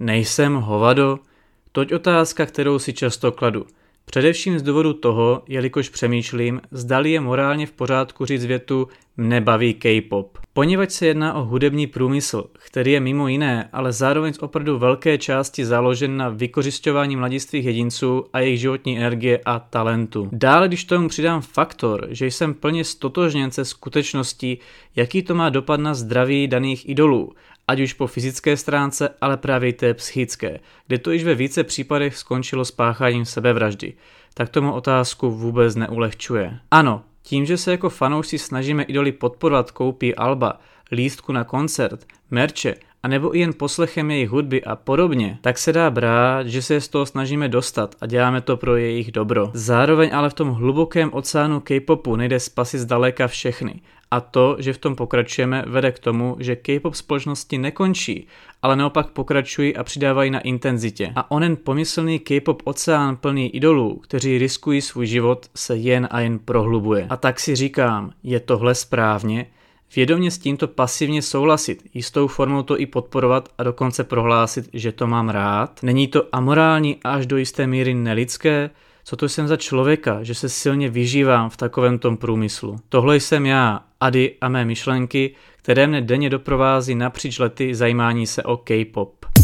Nejsem hovado? Toť otázka, kterou si často kladu. Především z důvodu toho, jelikož přemýšlím, zdali je morálně v pořádku říct větu mne baví K-pop. Poněvadž se jedná o hudební průmysl, který je mimo jiné, ale zároveň z opravdu velké části založen na vykořišťování mladistvých jedinců a jejich životní energie a talentu. Dále, když tomu přidám faktor, že jsem plně stotožněn se skutečností, jaký to má dopad na zdraví daných idolů ať už po fyzické stránce, ale právě té psychické, kde to již ve více případech skončilo spácháním sebevraždy, tak tomu otázku vůbec neulehčuje. Ano, tím, že se jako fanoušci snažíme idoly podporovat koupí alba, lístku na koncert, merče a nebo i jen poslechem jejich hudby a podobně, tak se dá brát, že se z toho snažíme dostat a děláme to pro jejich dobro. Zároveň ale v tom hlubokém oceánu K-popu nejde spasit zdaleka všechny. A to, že v tom pokračujeme, vede k tomu, že K-pop společnosti nekončí, ale naopak pokračují a přidávají na intenzitě. A onen pomyslný K-pop oceán plný idolů, kteří riskují svůj život, se jen a jen prohlubuje. A tak si říkám, je tohle správně? Vědomě s tímto pasivně souhlasit, jistou formou to i podporovat a dokonce prohlásit, že to mám rád? Není to amorální a až do jisté míry nelidské? Co to jsem za člověka, že se silně vyžívám v takovém tom průmyslu? Tohle jsem já, Ady a mé myšlenky, které mne denně doprovází napříč lety zajímání se o K-pop.